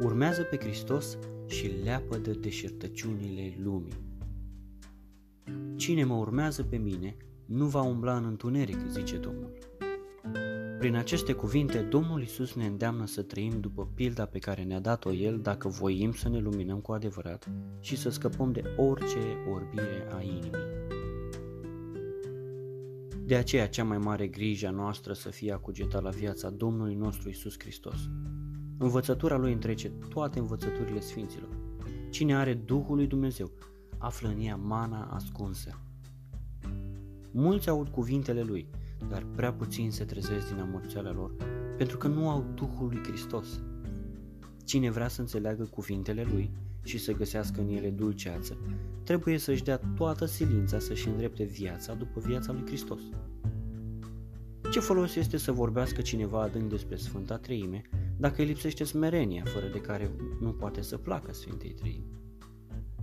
urmează pe Hristos și leapă de deșertăciunile lumii. Cine mă urmează pe mine nu va umbla în întuneric, zice Domnul. Prin aceste cuvinte, Domnul Isus ne îndeamnă să trăim după pilda pe care ne-a dat-o El dacă voim să ne luminăm cu adevărat și să scăpăm de orice orbire a inimii. De aceea cea mai mare grijă noastră să fie acugeta la viața Domnului nostru Isus Hristos. Învățătura Lui întrece toate învățăturile Sfinților. Cine are Duhul lui Dumnezeu, află în ea mana ascunsă. Mulți aud cuvintele Lui, dar prea puțini se trezesc din amorțeala lor, pentru că nu au Duhul lui Hristos. Cine vrea să înțeleagă cuvintele Lui și să găsească în ele dulceață, trebuie să-și dea toată silința să-și îndrepte viața după viața lui Hristos. Ce folos este să vorbească cineva adânc despre Sfânta Treime dacă îi lipsește smerenia, fără de care nu poate să placă Sfintei Treime?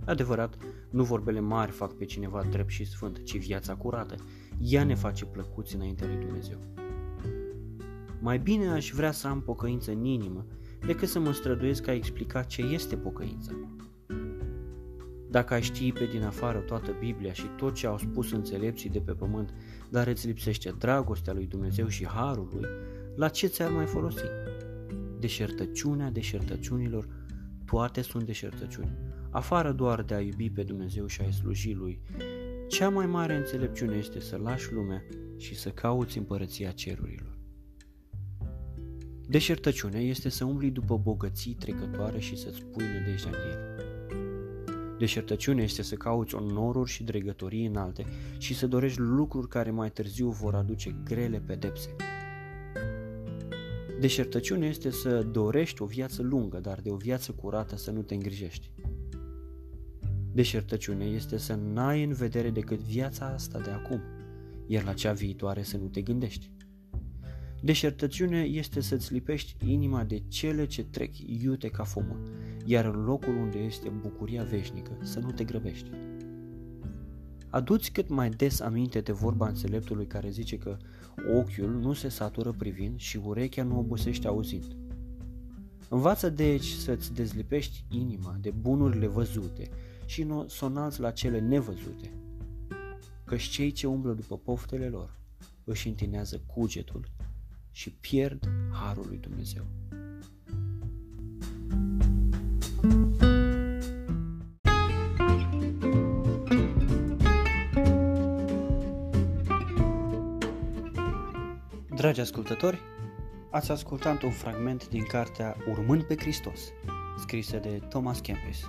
Adevărat, nu vorbele mari fac pe cineva drept și sfânt, ci viața curată. Ea ne face plăcuți înaintea lui Dumnezeu. Mai bine aș vrea să am pocăință în inimă decât să mă străduiesc a explica ce este pocăința. Dacă ai ști pe din afară toată Biblia și tot ce au spus înțelepții de pe pământ, dar îți lipsește dragostea lui Dumnezeu și harul lui, la ce ți-ar mai folosi? Deșertăciunea deșertăciunilor, toate sunt deșertăciuni. Afară doar de a iubi pe Dumnezeu și a-i sluji lui, cea mai mare înțelepciune este să lași lumea și să cauți împărăția cerurilor. Deșertăciunea este să umbli după bogății trecătoare și să-ți pui nădejdea în ele. Deșertăciunea este să cauți onoruri și dregătorii înalte și să dorești lucruri care mai târziu vor aduce grele pedepse. Deșertăciunea este să dorești o viață lungă, dar de o viață curată să nu te îngrijești. Deșertăciunea este să n-ai în vedere decât viața asta de acum, iar la cea viitoare să nu te gândești. Deșertăciunea este să-ți lipești inima de cele ce trec iute ca fumul, iar în locul unde este bucuria veșnică să nu te grăbești. Aduți cât mai des aminte de vorba înțeleptului care zice că ochiul nu se satură privind și urechea nu obosește auzind. Învață deci să-ți dezlipești inima de bunurile văzute și să o la cele nevăzute, căci cei ce umblă după poftele lor își întinează cugetul și pierd harul lui Dumnezeu. Dragi ascultători, ați ascultat un fragment din cartea Urmând pe Hristos, scrisă de Thomas Kempis.